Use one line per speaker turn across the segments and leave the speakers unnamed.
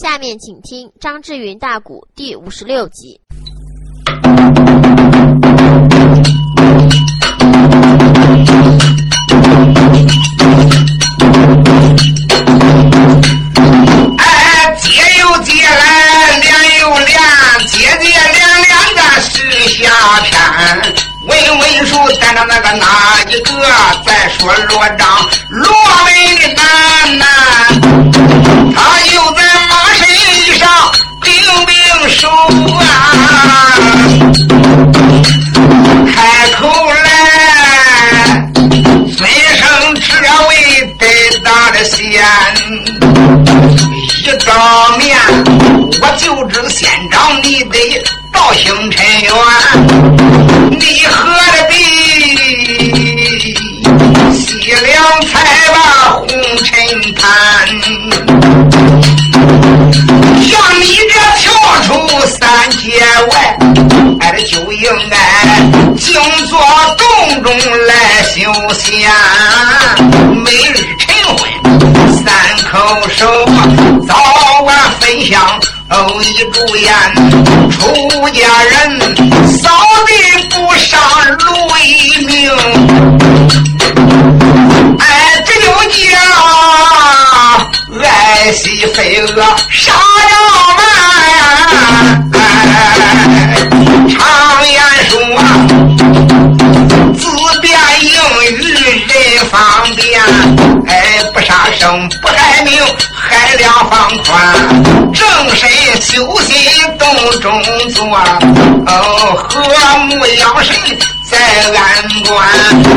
下面请听张志云大鼓第五十六集。
哎，接又接来，连又连，接接连连的是夏天。问问书带着那个哪一个？再说罗章罗哦一炷烟，出家人扫地不上路一命，哎，这就叫爱惜飞蛾中坐，哦，和睦养神在安关，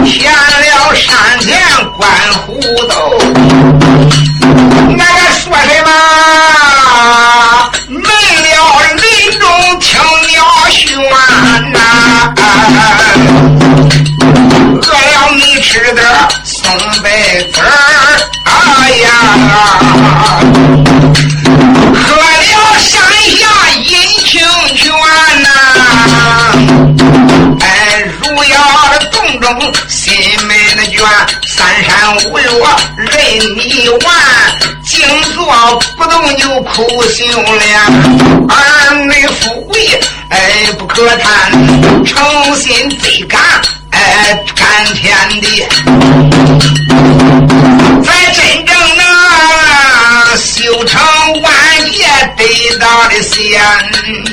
填了山前观虎斗，俺该说什么？没了林中听鸟喧呐、饿了你吃点松柏子儿，哎呀，阴清泉呐、哎，如要的洞中心门的卷，三山五岳任你玩，静坐不动就苦修炼，儿女富贵哎不可贪，诚心最干哎干天地，的仙。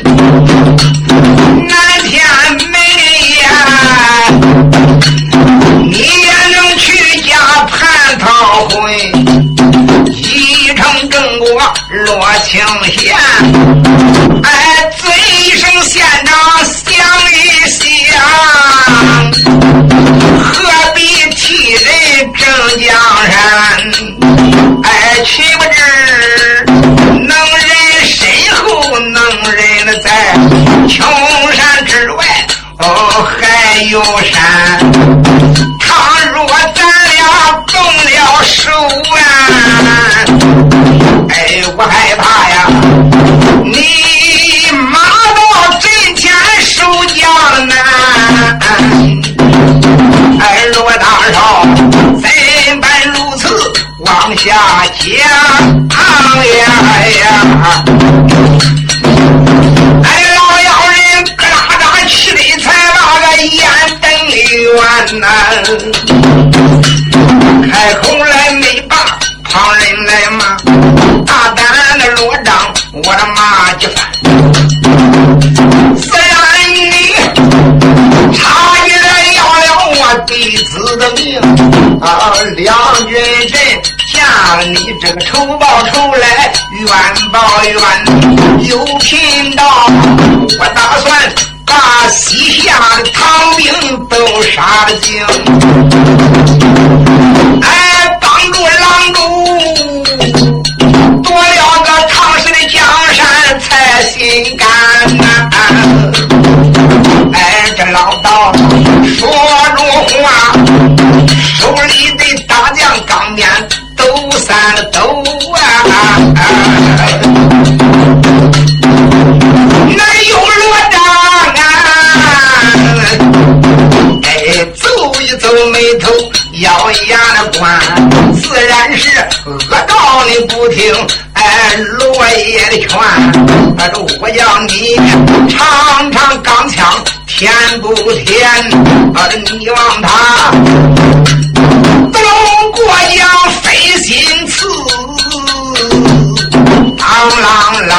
有贫道，我打算把西夏的唐兵都杀了净。哎，帮助狼主夺了个唐氏的江山才心甘呐、哎，这老道说着话，手里的大将钢鞭抖三抖啊！咬一牙的官，自然是恶道你不听。哎，罗也的劝，我叫你尝尝钢枪甜不甜？啊，你望他东过江飞心刺，啷啷啷，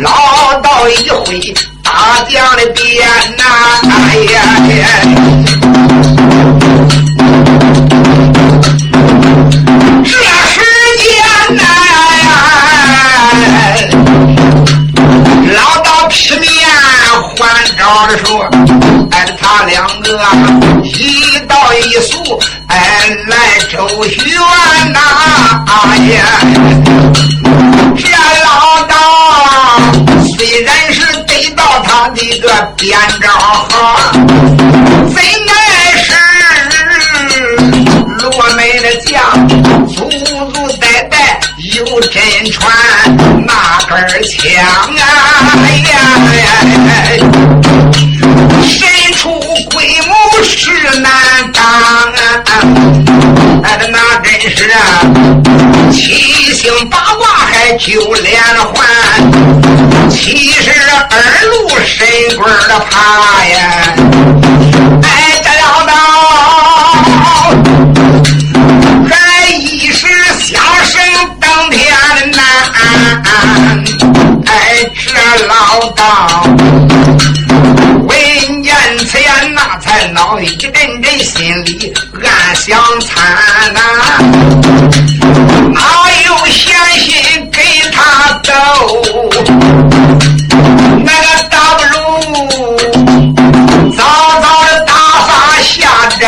老道一回大将的鞭呐，哎呀呀！招着说，哎，他两个一道一宿，哎，来周旋呐，哎呀，这老道虽然是得到他的个边招好，怎奈是罗美的将，祖祖代代有真传那根枪啊，哎，那真是啊，七星八卦还九连环，七十二路神棍的爬呀，哎，这老道，还一时相声登天难，哎，这老道。闹一阵阵，心里暗想惨呐，哪有闲心给他斗？那个倒不如早早的打发下战。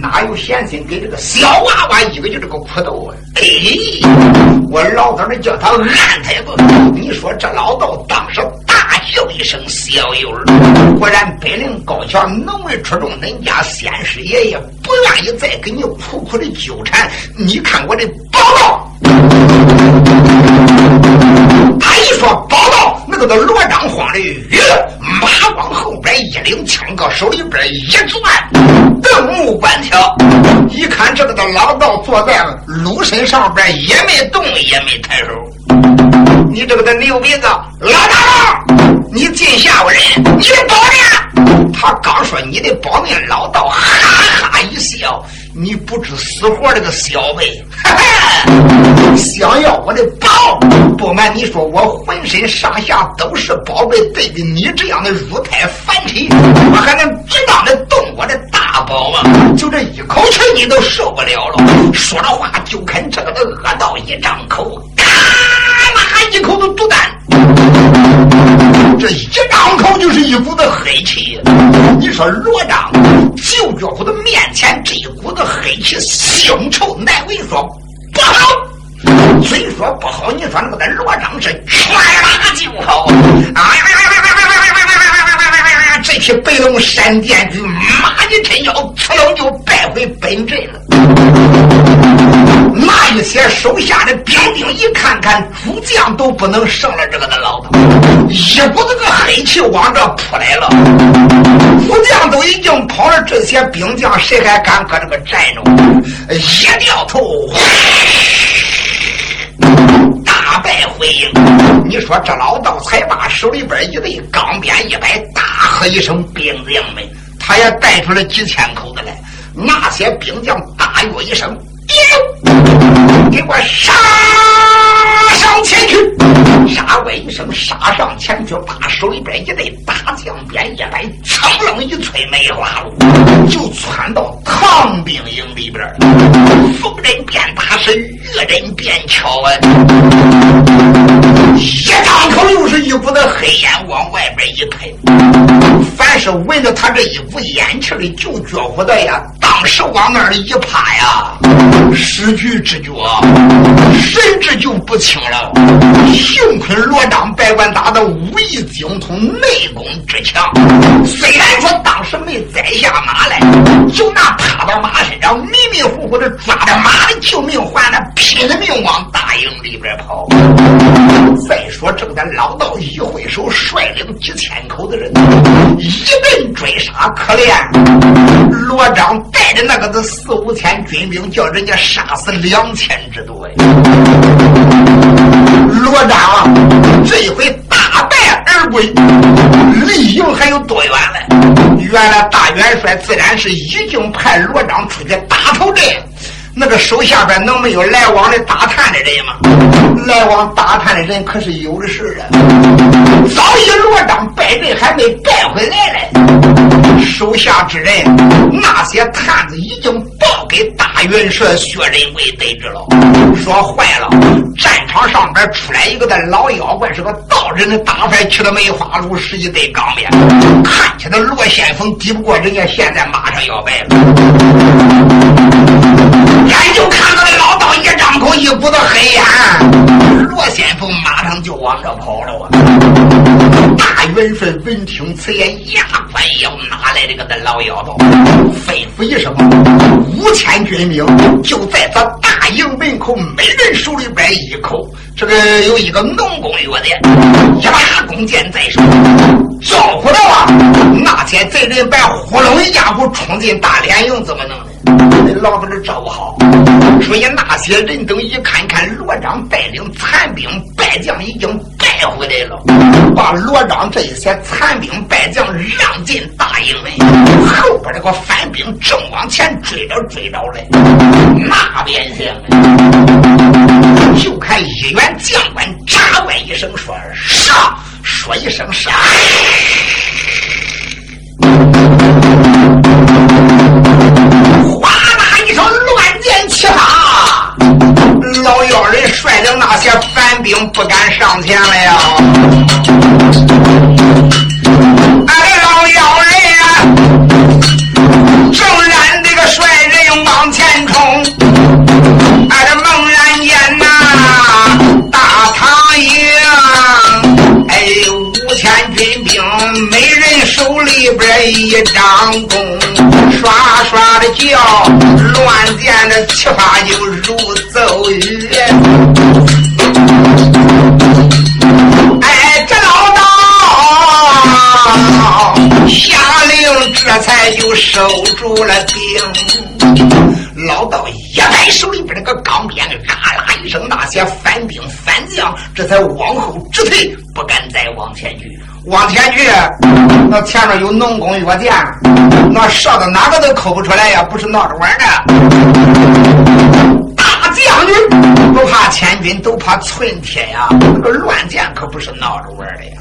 哪有闲心给这个小娃娃一个劲这个苦斗啊？哎，我老早的叫他按他一顿。你说这老道当时。叫一声小友儿，果然本领高强，能为出众。恁家先师爷爷不愿意再跟你苦苦的纠缠。你看我这宝刀，他一说宝刀，那个都罗章慌的晕了，马往后边一领枪搁手里边一转，瞪目观瞧，一看这个的老道坐在鹿身上边，也没动，也没抬手。你这个的牛鼻子，老大，你进下屋人，你的保命！他刚说你的保命，老道哈哈一笑，你不知死活这个小辈，哈哈，想要我的宝？不瞒你说，我浑身上下都是宝贝，对比你这样的乳胎凡体，我还能值当的动我的大宝吗？就这一口气，你都受不了了。说着话，就看这个恶道一张口。一口子毒丹，这一张口就是一股子黑气。你说罗章就觉我的面前这一股子黑气，腥臭难闻，说不好。虽说不好，你说那个的罗章是拳了就好。啊这匹白龙闪电驹，马一抻腰，刺就败回本阵了。那一些手下的兵丁一看看，主将都不能胜了这个的老头。一股子个黑气往这扑来了。副将都已经跑了，这些兵将谁还敢搁这个站着？一掉头，大败回营。你说这老道才把手里边一对钢鞭一摆，大喝一声：“兵将们！”他也带出来几千口子来。那些兵将大约一声。给我杀上前去！杀问一声，杀上前去，把手里边一对大将鞭一摆，噌楞一催梅花鹿，就窜到唐兵营里边。逢人便打，是遇人便敲啊！一张口又是一股子黑烟往外边一喷，凡是闻着他这一股烟气的，就觉乎的呀，当时往那里一趴呀，失去知觉，神志就不清了。幸亏罗章百官打的武艺精通，内功之强，虽然说当时没栽下马来，就那趴到马身上，迷迷糊糊的抓着马的救命环，那拼了命往大营里边跑。再说，正在老道一挥手，率领几千口的人一顿追杀，可怜罗章带着那个子四五千军兵，叫人家杀死两千之多呀。罗章这一回大败而归，离营还有多远呢？原来大元帅自然是已经派罗章出去打头阵。那个手下边能没有来往的打探的人吗？来往打探的人可是有的是啊！早已罗章败阵还没败回来呢，手下之人那些探子已经报给大元帅薛仁贵得知了，说坏了，战场上边出来一个的老妖怪，是个道人的打扮，去了梅花鹿，十一对钢鞭，看起来罗先锋抵不过人家，现在马上要败了。眼就看到那老道一张口，一股子黑烟，罗先锋马上就往这跑了啊！大元帅闻听此言，牙关要拿来这个的老妖道，吩咐一声，五千军兵就在这大营门口，每人手里边一口，这个有一个农工药的，一把弓箭在手，招呼了啊！那些贼人把呼隆一家伙冲进大连营，怎么弄的？老子都照顾好，所以那些人等一看看罗章带领残兵败将已经败回来了，把罗章这些残兵败将让进大营门，后边这个反兵正往前追着追着来，那边厢就看一员将官扎外一声说上，说一声上。老妖人率领那些反兵不敢上前了呀！哎，老妖人啊，正然这个率人往前冲，哎，这猛然间呐，大唐营，哎，五千军兵，每人手里边一张弓。刷刷的叫，乱箭的七发就如哎，这老道下令，这才就守住了兵。老道一摆手里边那个钢鞭，咔啦一声，那些反兵反将这才往后直退，不敢再往前去。往前去，那前面有农工药店，那射的哪个都抠不出来呀，不是闹着玩的。不怕千军，都怕寸铁呀。那个乱箭可不是闹着玩的呀。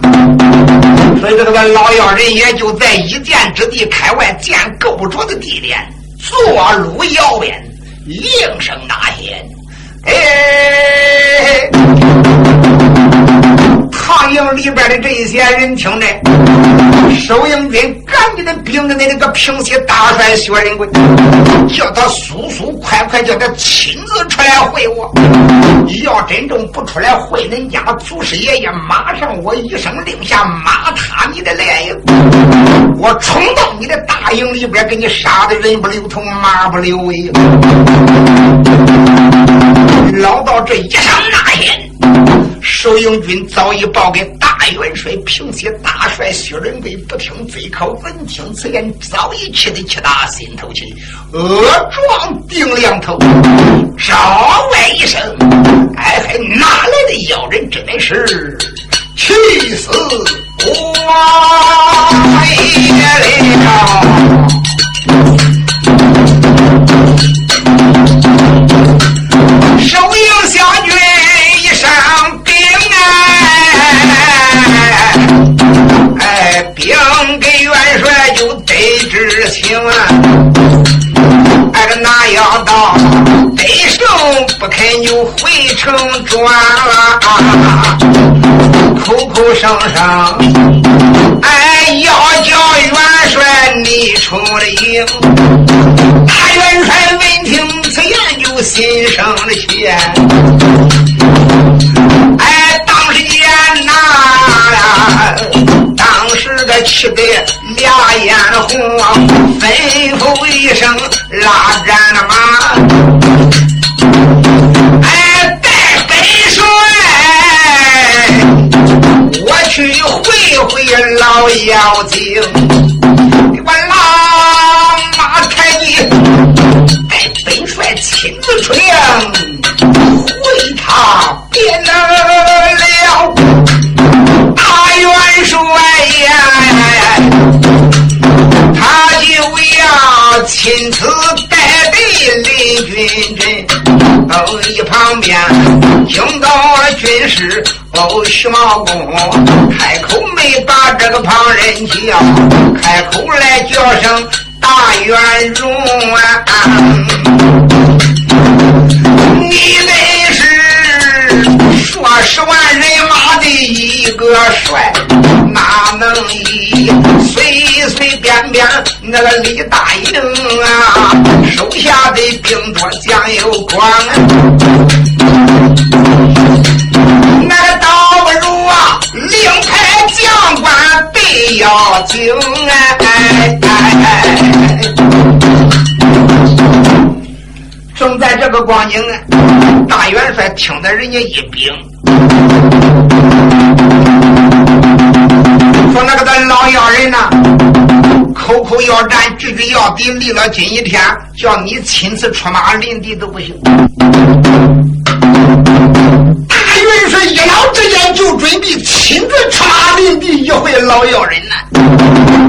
所以这个老妖人也就在一箭之地开外，箭够不着的地点，坐路摇鞭，应声大喊，哎。唐营里边的这些人听着，收营军赶紧的禀着那个平西大帅薛仁贵，叫他速速快快叫他亲自出来会我。要真正不出来会恁家祖师爷爷，马上我一声令下，马踏你的来营，我冲到你的大营里边，给你杀的人不留头，马不留尾。老道这一声呐喊。守营军早已报给大元帅平西大帅薛仁贵，不听嘴口，闻听此言，早已气得气打心头去，恶状顶两头，招外一声，哎嘿，哪来的妖人？真的是气死我了！给元帅就得知情啊，哎，个哪要到得胜不肯就回城转了，口口声声哎要叫元帅你出了营，大元帅闻听此言就心生了气，气得俩眼红，吩咐一声拉战了马，哎，带本帅，我去会会老妖精，因此，带队领军阵到一旁边，听到军师哦徐茂公开口，没把这个旁人叫，开口来叫声大元荣啊，你们。二十万人马的一个帅，哪能以随随便便那个李大营啊，手下的兵多将有光。那倒不如啊，另派将官备要紧哎！正在这个光景啊，大元帅听得人家一禀，说那个的老妖人呐，口口要战，句句要敌，立了今一天，叫你亲自出马临敌都不行。大元帅一脑之间就准备亲自出马临敌一回老妖人呢。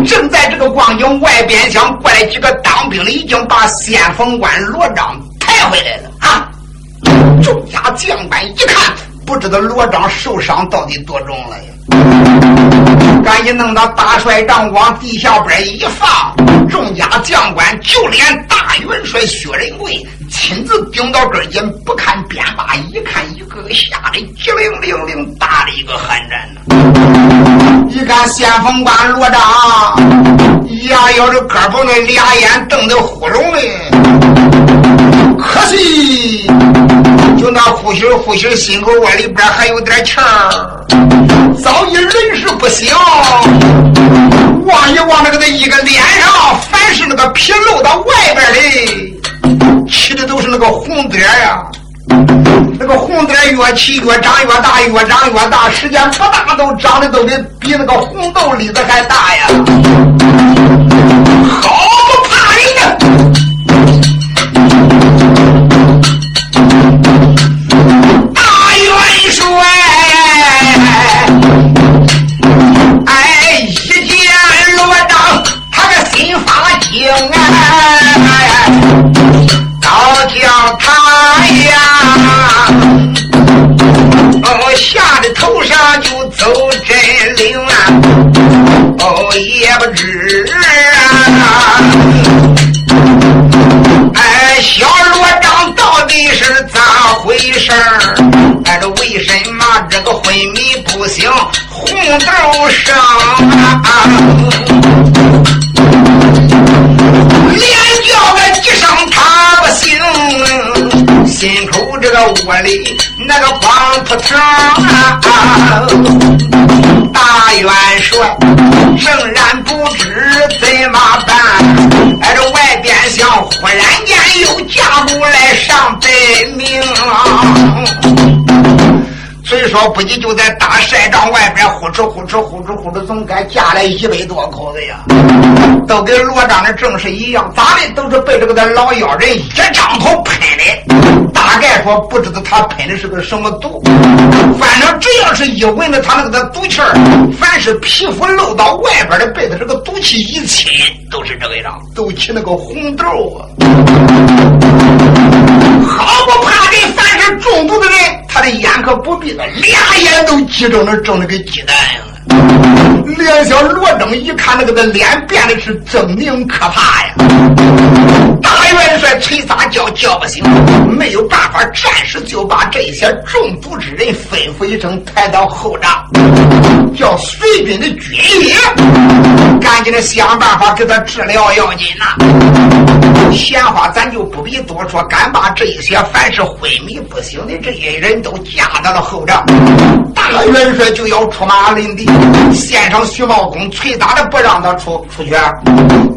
正在这个光景，外边厢过来几个当兵的，已经把先锋官罗章抬回来了啊！众家将官一看，不知道罗章受伤到底多重了呀！赶紧弄到大帅帐往地下边一放，众家将官就连大元帅薛仁贵。亲自顶到跟前，不看鞭把，一看一个个吓得机灵灵灵，打了一个寒战呢。一看先锋官罗章，呀咬着胳膊，那俩眼瞪得呼隆的。可惜，就那呼吸呼吸，心口窝里边还有点气儿，早已人事不行。望一望那个那一个脸上，凡是那个皮露到外边的。起的都是那个红点呀，那个红点越起越长越大，越长越大，时间不大都长得都得比那个红豆粒子还大呀！好光扑腾啊！虽说不急，就在大晒帐外边呼哧呼哧呼哧呼哧，总该架来一百多口子呀，都跟罗章的正事一样，咋的都是被这个的老妖人一张头喷的。大概说不知道他喷的是个什么毒，反正只要是一闻着他那个的毒气儿，凡是皮肤露到外边的，被他这个毒气一亲，都是这个样，都起那个红豆啊。好不怕人，凡是中毒的人，他的眼可不闭着，俩眼都激睁着，睁的跟鸡蛋一样。两小罗征一看，那个的脸变得是狰狞可怕呀！大元帅催撒叫叫不醒，没有办法，暂时就把这些中毒之人吩咐一声，抬到后帐，叫随军的军医赶紧的想办法给他治疗要紧呐。闲话咱就不必多说，赶把这些凡是昏迷不醒的这些人都架到了后帐，元帅就要出马领敌，县上。徐茂公催打的不让他出出去，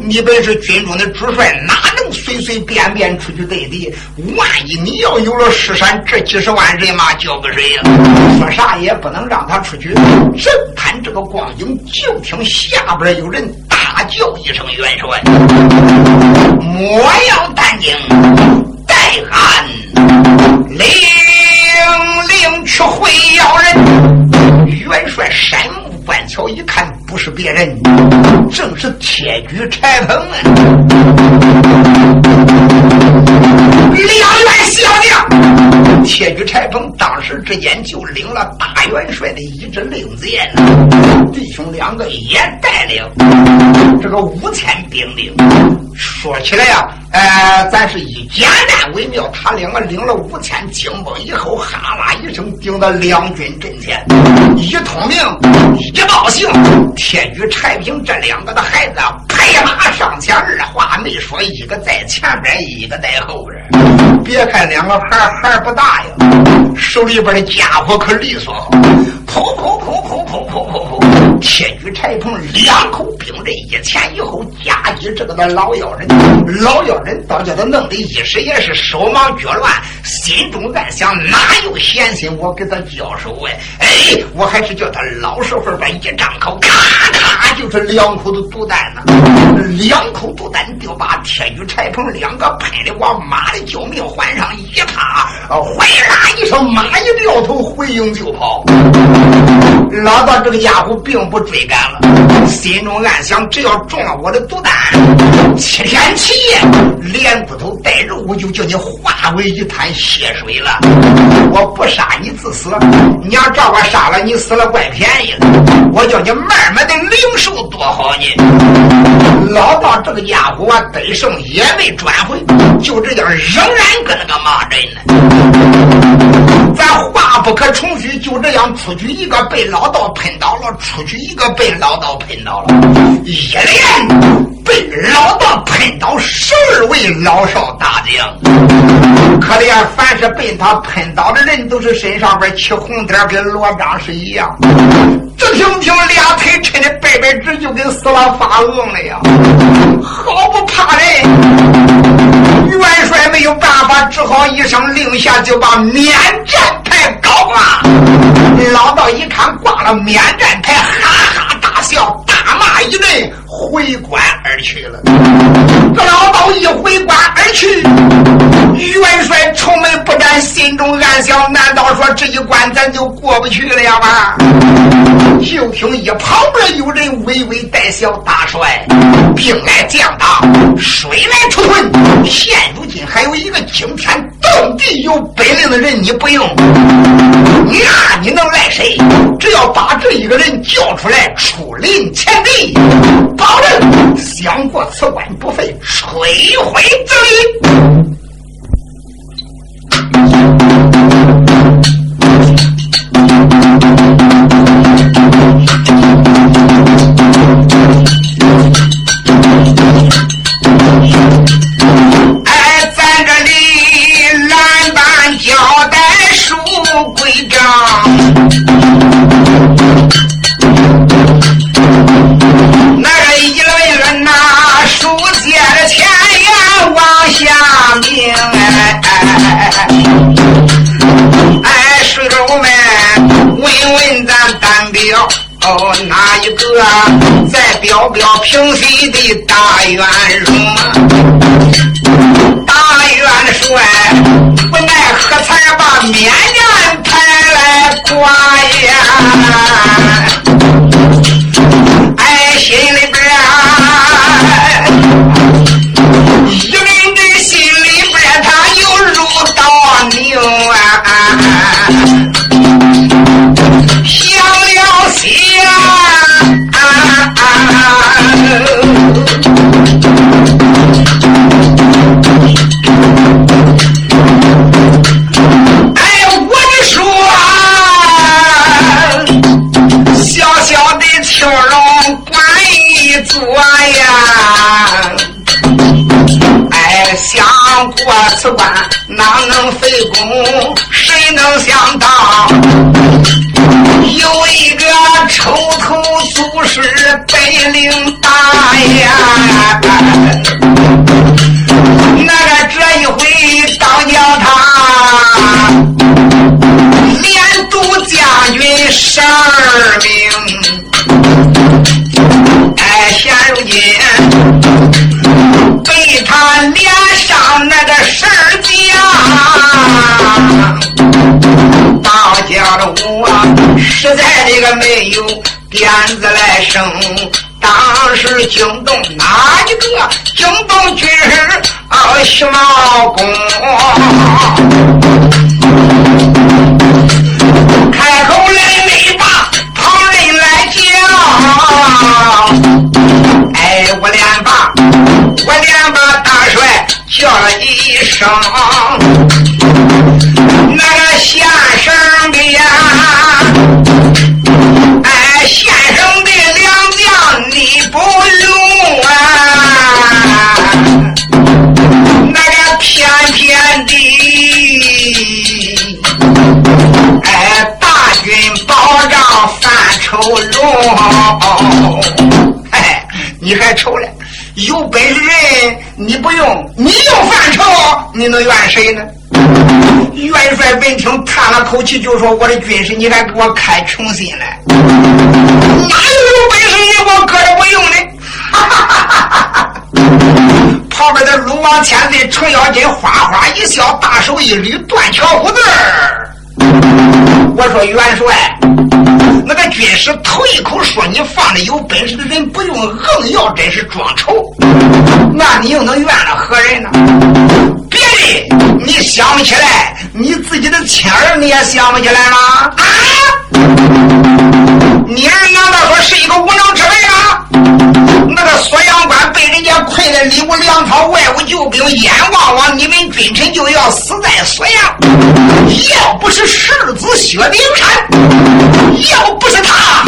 你本是军中的主帅，哪能随随便便出去对敌？万一你要有了失山这几十万人马交给谁呀？说啥也不能让他出去。正看这个光景，就听下边有人大叫一声：“元帅，莫要担惊，元帅山。关桥一看，不是别人，正是铁举柴鹏啊！两员小将，铁举柴鹏当时之间就领了大元帅的一支令箭，弟兄两个也带领这个五千兵丁。说起来呀，呃，咱是以简单为妙。他两个领了五千精兵以后，哈啦一声顶到两军阵前，一通命，一报信，天举柴平这两个的孩子拍马上前，二话没说，一个在前边，一个在后边。别看两个孩孩不大呀，手里边的家伙可利索，噗噗噗噗噗噗噗噗，天举柴棚两口兵刃，一前一后夹击这个的老妖人。老妖人倒叫他弄得一时也是手忙脚乱，心中暗想：哪有闲心我给他交手哎？哎，我还是叫他老实会吧。一张口，咔咔就是两口的毒弹呢。两口毒弹就把天举柴棚两个喷的往马的救命环上一趴，哗啦一声，马一掉头回营就跑。老大这个家伙并不追赶了，心中暗想：只要中了我的毒弹，七天七夜连骨头带肉，我就叫你化为一滩血水了。我不杀你自死，你要照我杀了你死了怪便宜了。我叫你慢慢的领受多好呢。老道这个家伙啊，得胜也没转回，就这样仍然搁那个骂人呢。咱话不可重叙，就这样出去一个被老道喷倒了，出去一个被老道喷倒了，一连被老道喷倒十二位老少大将。可怜，凡是被他喷倒的人，都是身上边起红点，跟罗章是一样。只听听俩腿抻的白白直，就跟死了发硬了呀！好不怕人！元帅没有办法，只好一声令下，就把免战牌高挂。老道一看挂了免战台，哈哈大笑，大骂一人，回关而去了。这老道一回关而去，元帅愁眉不展，心中暗想：难道说这一关咱就过不去了呀？吧？就听一旁边有人微微带笑：“大帅，兵来将挡，水来土屯。现如今还有一个惊天动地有本领的人，你不用，那你能赖谁？只要把一个人叫出来，出灵前的，保证想过此关不费吹灰之力。”哦，哪一个在表表平西的大元帅？大元帅不奈何才把绵羊派来挂呀！此关哪能费功？谁能想到有一个抽头祖师白领在这个没有鞭子来生。当时惊动哪一个？惊动军师啊，徐茂公。哦哦哦哎，你还愁了？有本事人你不用，你用犯愁，你能怨谁呢？元帅闻听，叹了口气，就说：“我的军师，你还给我开穷心了？哪有有本事人我搁着不用呢？”哈哈哈哈哈！旁边的鲁王千岁程咬金哗哗一笑，大手一捋，断桥胡子我说元帅，那个军师头一口说你放着有本事的人不用，硬要真是装丑，那你又能怨了何人呢？别的你想不起来，你自己的亲儿你也想不起来了？啊！你儿难道说是一个无能之辈啊？那个索要关被人家困在里屋粮草，外无救兵，眼望望你们君臣就要死在锁阳。要不是世子薛丁山，要不是他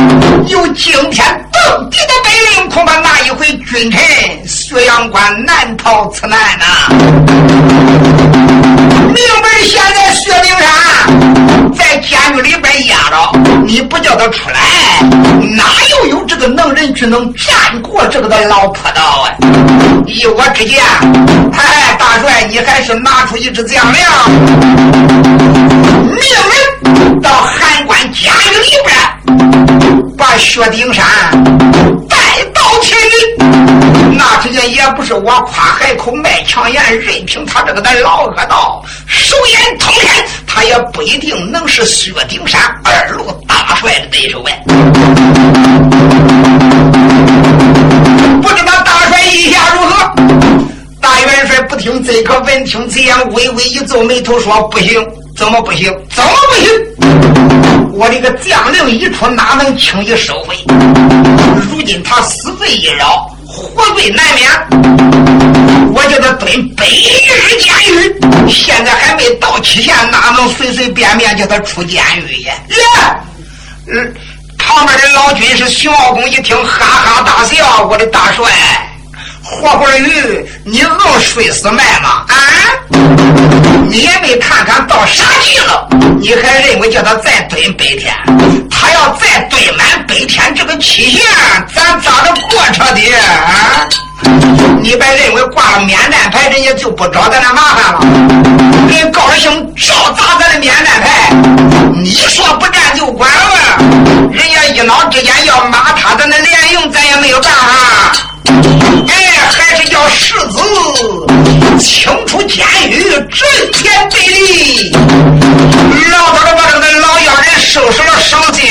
有惊天动地的本领，恐怕那一回君臣薛阳关难逃此难呐。明白现在薛丁山在监狱里边压着，你不叫他出来，哪又有这个能人去能战过这个的老坡道啊？依我之见，哎，大帅，你还是拿出一支将令，命人到函关监狱里边，把薛丁山带到天里。那之间也不是我夸海口卖强言，任凭他这个的老恶道手眼通天，他也不一定能是薛丁山二路帅的对手呗。不知道大帅意下如何？大元帅不听这个闻听此言，微微一皱眉头说：“不行，怎么不行？怎么不行？我这个将令一出，哪能轻易收回？如今他死罪一扰，活罪难免。我叫他蹲百日监狱，现在还没到期限，哪能随随便便叫他出监狱呀？呀，嗯。”旁边的老军是徐茂公，一听哈哈大笑：“我的大帅，活活鱼，你愣睡死卖吗？啊！你也没看看到啥地了，你还认为叫他再蹲百天？他要再蹲满百天这个期限，咱咋着过彻的啊？你别认为挂了免战牌，人家就不找咱的麻烦了。人高兴照砸咱的免战牌，你说，一脑之间要骂他，咱那连用咱也没有办法。哎，还是叫世子清出监狱，震天对立。老早的把这个老妖人收拾了伤心。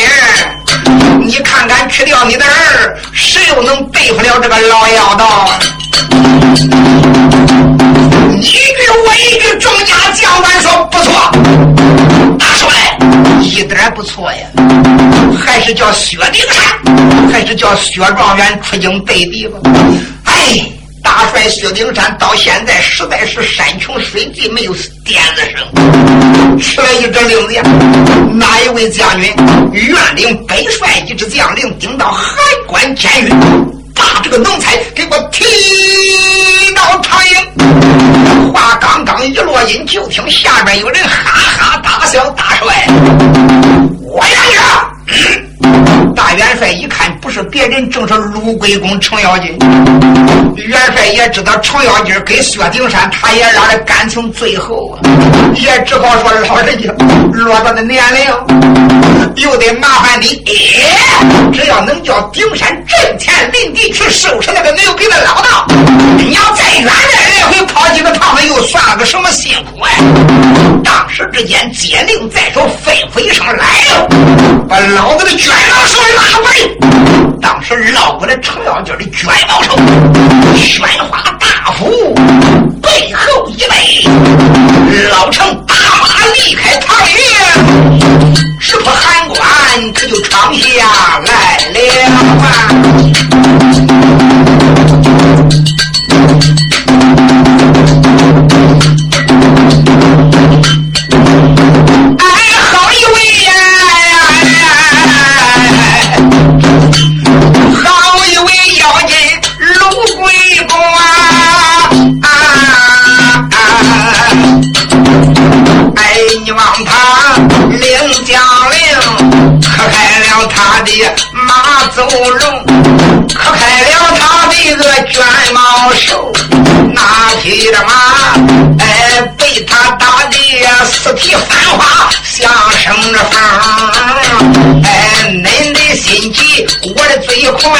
你看看，去掉你的儿，谁又能对付了这个老妖道？你一句我一句，众家将官说不错，一点不错呀。还是叫薛丁山，还是叫薛状元出京对敌吧？哎。大帅薛丁山到现在实在是山穷水尽，没有点子声，吃了一只令子呀！哪一位将军愿领本帅一支将领，顶到函关监狱，把这个奴才给我提到长营？话刚刚一落音，就听下边有人哈哈大笑：“大帅，我愿意。”大元帅一看，不是别人，正是卢龟公程咬金。元帅也知道程咬金跟薛丁山，他也拉的感情最后啊，也只好说老人家落到的年龄，又得麻烦你，只要能叫丁山阵前临敌去收拾那个牛逼的老道，你要再远之间接令在手，吩咐一声来了，把老子的卷毛手拉过来。当时绕过来程咬金的卷毛手，宣花大斧背后一背，老程打马离开唐营，直扑函关，可就闯下来了手，那匹的马，哎，被他打的四蹄翻花，像生着风。哎，恁的心急，我的嘴快，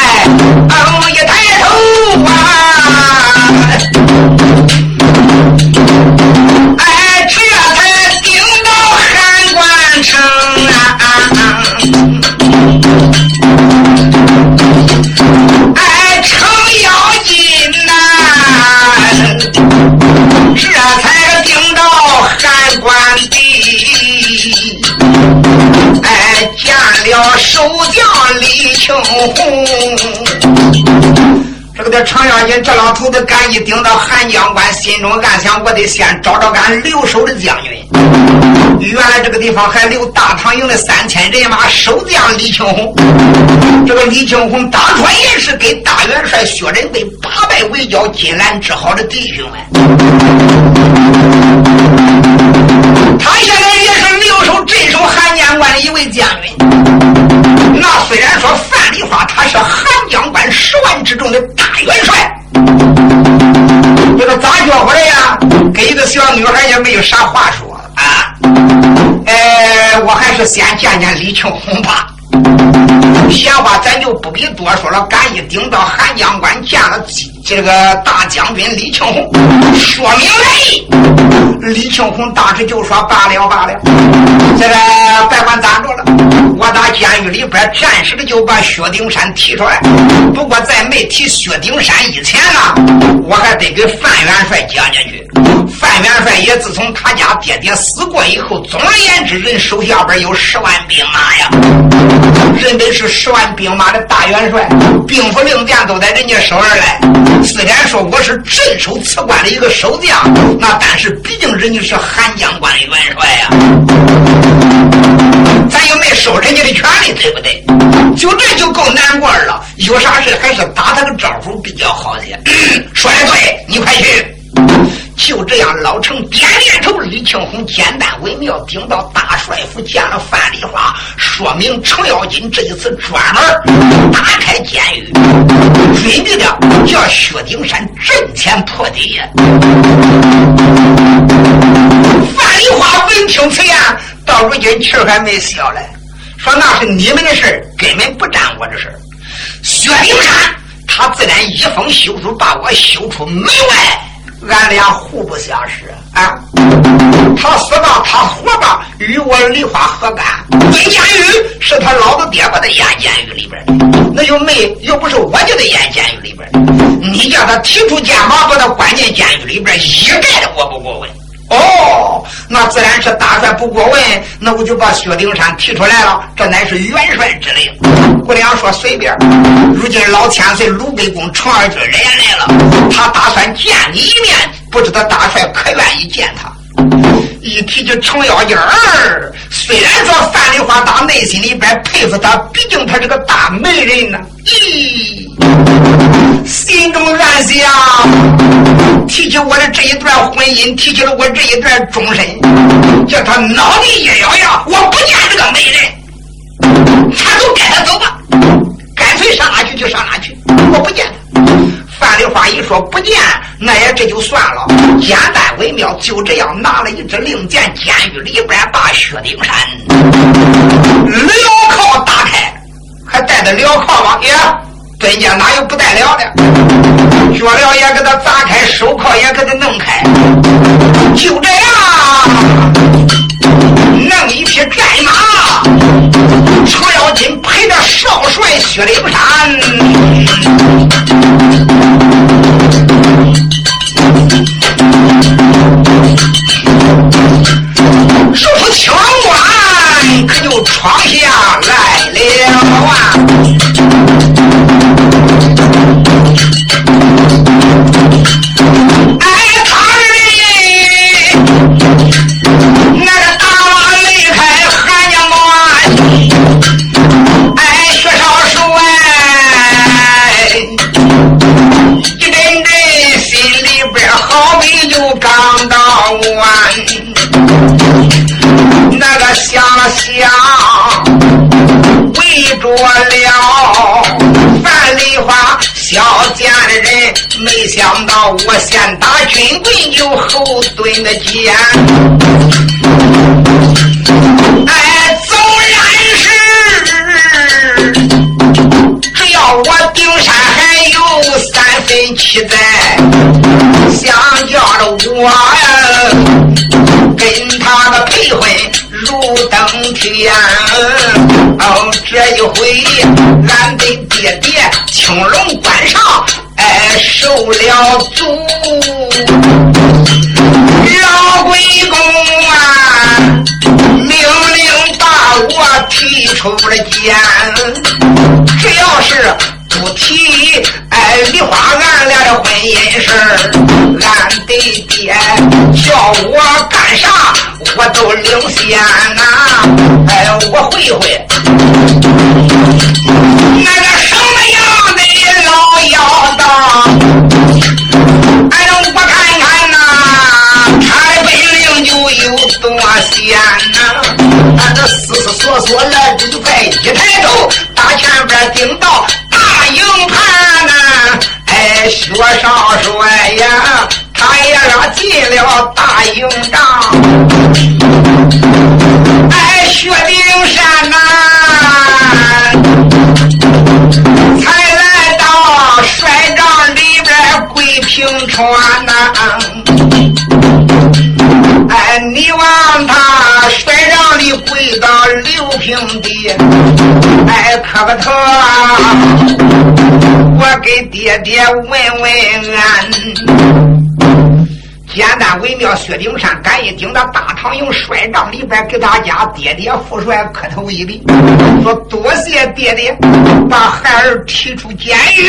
红。这个的程咬金，这老头子赶一顶到韩江关，心中暗想：我得先找找俺留守的将军。原来这个地方还留大唐营的三千人马，守将李庆红。这个李庆红当初也是给大元帅薛仁贵八拜为交、金兰之好的弟兄们。他现在也是留守镇守汉江关的一位将军。那虽然说范梨花他是汉江关十万之众的大元帅，这个咋叫回来呀？跟一个小女孩也没有啥话说啊。哎，我还是先见见李庆红吧。闲话咱就不必多说了，赶一顶到汉江关见了这个大将军李庆红，说明来意。李庆红当时就说：“罢了罢了，这个别管咋着了，我打监狱里边暂时的就把薛丁山提出来。不过在没提薛丁山以前呢，我还得给范元帅讲讲去。范元帅也自从他家爹爹死过以后，总而言之，人手下边有十万兵马呀，人得是十万兵马的大元帅，兵符令箭都在人家手上来。虽然说我是镇守此关的一个守将，那但是毕竟。”人家是汉江关的元帅呀，咱又没收人家的权利，对不对？就这就够难过了。有啥事还是打他个招呼比较好些。说的对，你快去。就这样，老程点点头。李庆红简单微妙，顶到大帅府见了范丽花，说明程咬金这一次专门打开监狱，准备的叫薛丁山阵前破敌。范丽花闻听此言，到如今气还没消嘞，说那是你们的事根本不沾我的事薛丁山他自然一封休书把我休出门外。俺俩互不相识啊！他死吧，他活吧，与我梨花何干？蹲监狱是他老子爹把他押监狱里边那又没又不是我叫他押监狱里边你叫他提出肩膀把他关进监狱里边一概的我不过问。哦，那自然是大帅不过问，那我就把薛丁山提出来了。这乃是元帅之令。姑娘说随便。如今老千岁鲁北公程二军人来了，他打算见你一面，不知道大帅可愿意见他？一提起程咬金儿，虽然说范梨花打内心里边佩服他，毕竟他是个大媒人呢。咦，心中暗想，提起我的这一段婚姻，提起了我这一段终身，叫他脑袋一摇摇，我不见这个媒人，他都该他走吧，干脆上哪去就上哪去，我不见他。范梨花一说不见，那也这就算了。简单微妙，就这样拿了一支令箭，监狱里边把薛丁山镣铐打开，还带着镣铐吗？爷，尊家哪有不带镣的？脚镣也给他砸开，手铐也给他弄开，就这样，弄一匹战马，程咬金陪着少帅薛丁山。如不清，我可就闯下来了啊。哎，他，大王离开河南，我哎，学上书，哎，真的心里边好比有钢到啊。没想到我先打军棍就后蹲的肩。哎，纵然是只要我顶山还有三分气在，想叫着我呀跟他的配婚如登天。哦，这一回俺的爹爹青龙关上。受了足，老鬼公啊，命令把我提出了监。只要是不提哎梨花俺俩的婚姻事俺的爹叫我干啥，我都领先呐。哎，我回回道，哎，我看看呐，他的本领就有多险呐！俺这思思索索来就快，一抬头，大前边顶到大营盘呐！哎，薛少帅呀，他也拉进了大营帐。哎，薛丁山呐！哎，磕个头啊！我给爹爹问问安。简单微妙，薛丁山赶一顶到大唐营帅帐里边，给他家爹爹父帅磕头一礼，说多谢爹爹把孩儿提出监狱。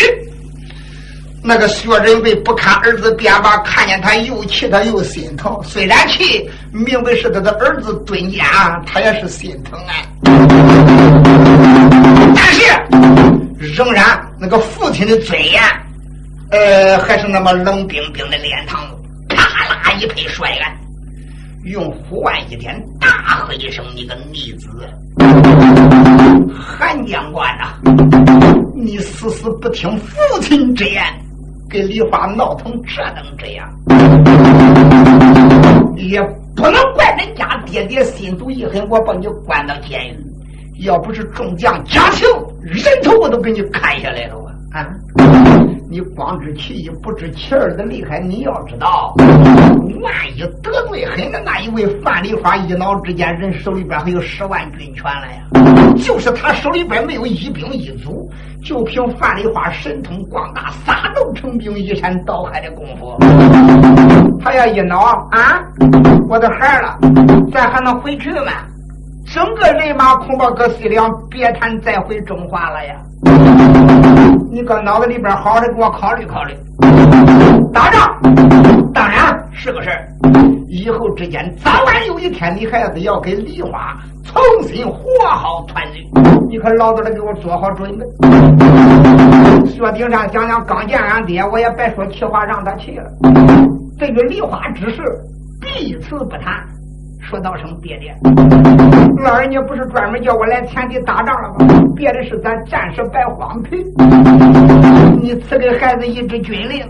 那个薛仁贵不看儿子便把，看见他又气他又心疼。虽然气，明白是他的儿子蹲监，他也是心疼啊。但是仍然那个父亲的尊严，呃，还是那么冷冰冰的脸膛子。啪啦一拍摔案，用呼万一天大喝一声：“你个逆子，韩将官呐，你死死不听父亲之言！”给梨花闹成这等这样，也不能怪人家爹爹心毒意狠，我把你关到监狱。要不是众将讲情，人头我都给你砍下来了啊！啊！你光知其一，不知其二的厉害。你要知道，万一得罪狠的那一位范梨花，一脑之间人手里边还有十万军权了呀！就是他手里边没有一兵一卒，就凭范梨花神通广大，撒豆成兵，一山倒海的功夫，他要一恼啊，我的孩儿了，咱还能回去吗？整个人马恐怕搁西凉，别谈再回中华了呀！你搁脑子里边好好的给我考虑考虑。打仗当然是个事儿，以后之间早晚有一天，你孩子要跟梨花重新和好团聚，你可老早的给我做好准备。薛丁山讲讲刚见俺爹，我也别说气话让他去了。这个梨花之事，彼此不谈。说道声爹爹，老人家不是专门叫我来前地打仗了吗？别的是咱战士白荒皮。你赐给孩子一支军令，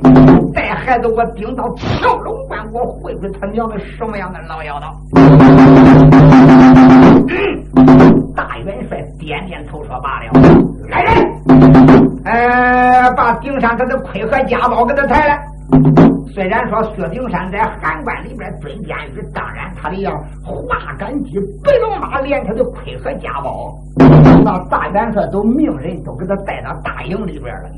带孩子我顶到跳龙关，我会会他娘的什么样的老妖道？大元帅点点头说罢了，来人，呃，把顶上他的盔和甲包给他抬来。虽然说薛丁山在函关里边蹲监狱，当然他得要化干机白龙马连他的盔和甲包，那大元帅都命人都给他带到大营里边了。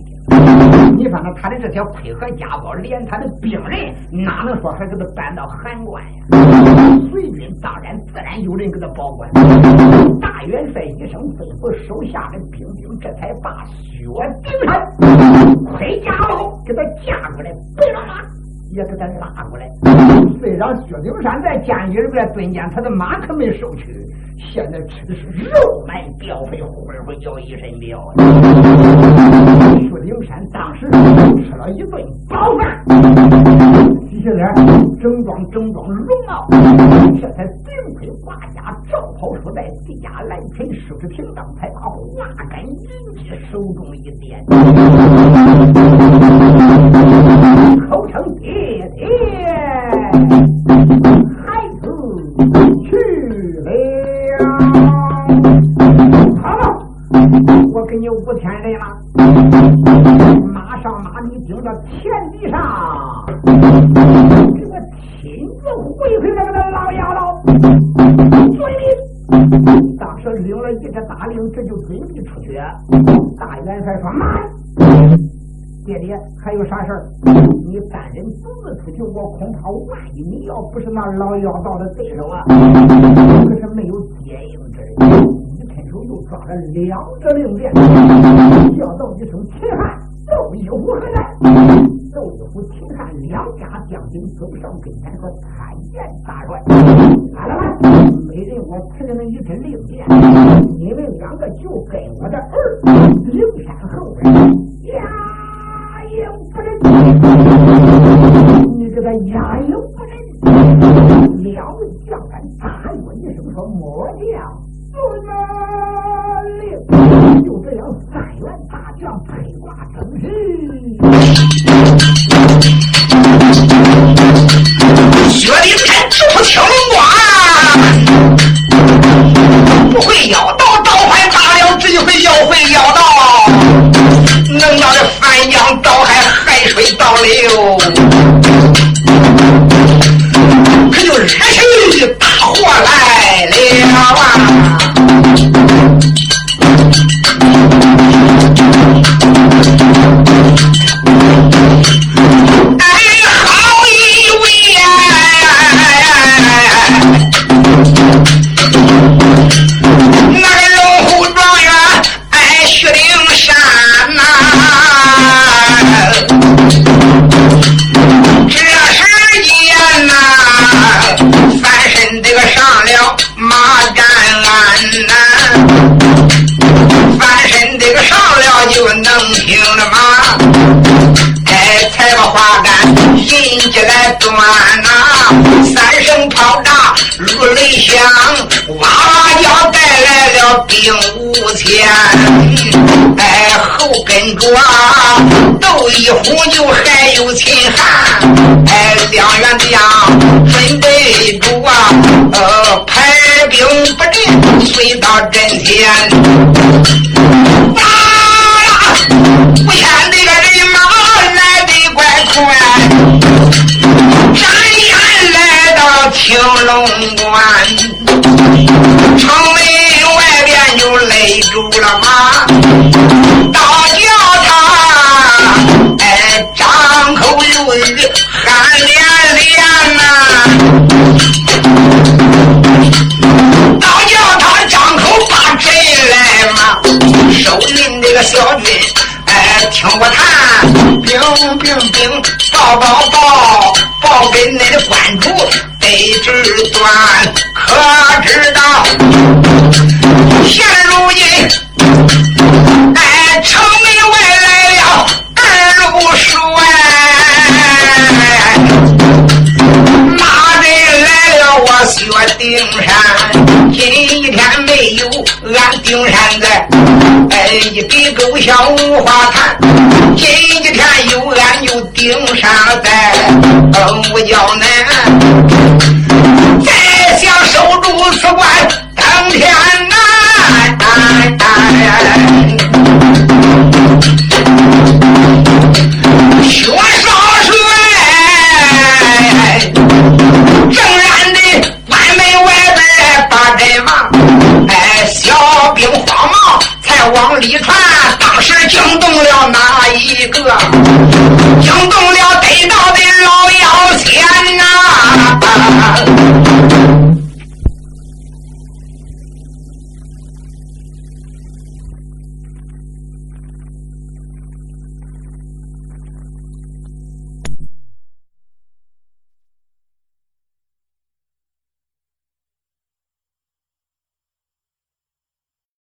你说那他的这些盔和甲包，连他的兵人哪能说还给他搬到函关呀？随军当然自然有人给他保管。大元帅一声吩咐，手下的兵丁这才把薛丁山盔甲包给他架过来，白龙马。也给他拉过来。虽然薛丁山在监狱里边蹲监，他的马可没收去，现在吃的是肉满膘肥，会会叫一身膘。薛丁山当时吃了一顿饱饭，接下来整装整装龙帽，这才顶盔挂甲，罩袍束带，地下来群梳子停当，才把花杆银器手中一点。
口称爹爹，孩子去了。好了，我给你五千人了，马上把你顶到田地上，给我亲自回回那个老丫头，遵命。当时领了一只大令，这就准备出去。大元帅说慢。爹爹，还有啥事儿？你单人独自出去，我恐怕万一你要不是那老妖道的对手啊，可是没有接应之人。一伸手又抓了两只令箭，叫道一声：“秦汉，窦一虎何在？”窦一虎、秦汉两家将军走上跟前说：“参见大帅。”来来来，每人我赐你们一支令箭，你们两个就跟我的儿灵山后边呀。影不认，你这个压影不认。两位将官大喝一声说：“末将遵令。”就这样，三员大将披挂整齐，
薛丁山直不青龙关，不会妖道，了。一虎就还有秦汉，哎，两员将准备住啊，呃，排兵布阵，随到阵前。兵兵报报报报给你的官主得知断，可知道？现如今，哎，城门外来了二路帅，哪人来了？我薛丁山，今一天没有俺丁山在，哎，一给狗想五花坛，今天又俺又盯上在，嗯，我南。再想守住此关，登天难。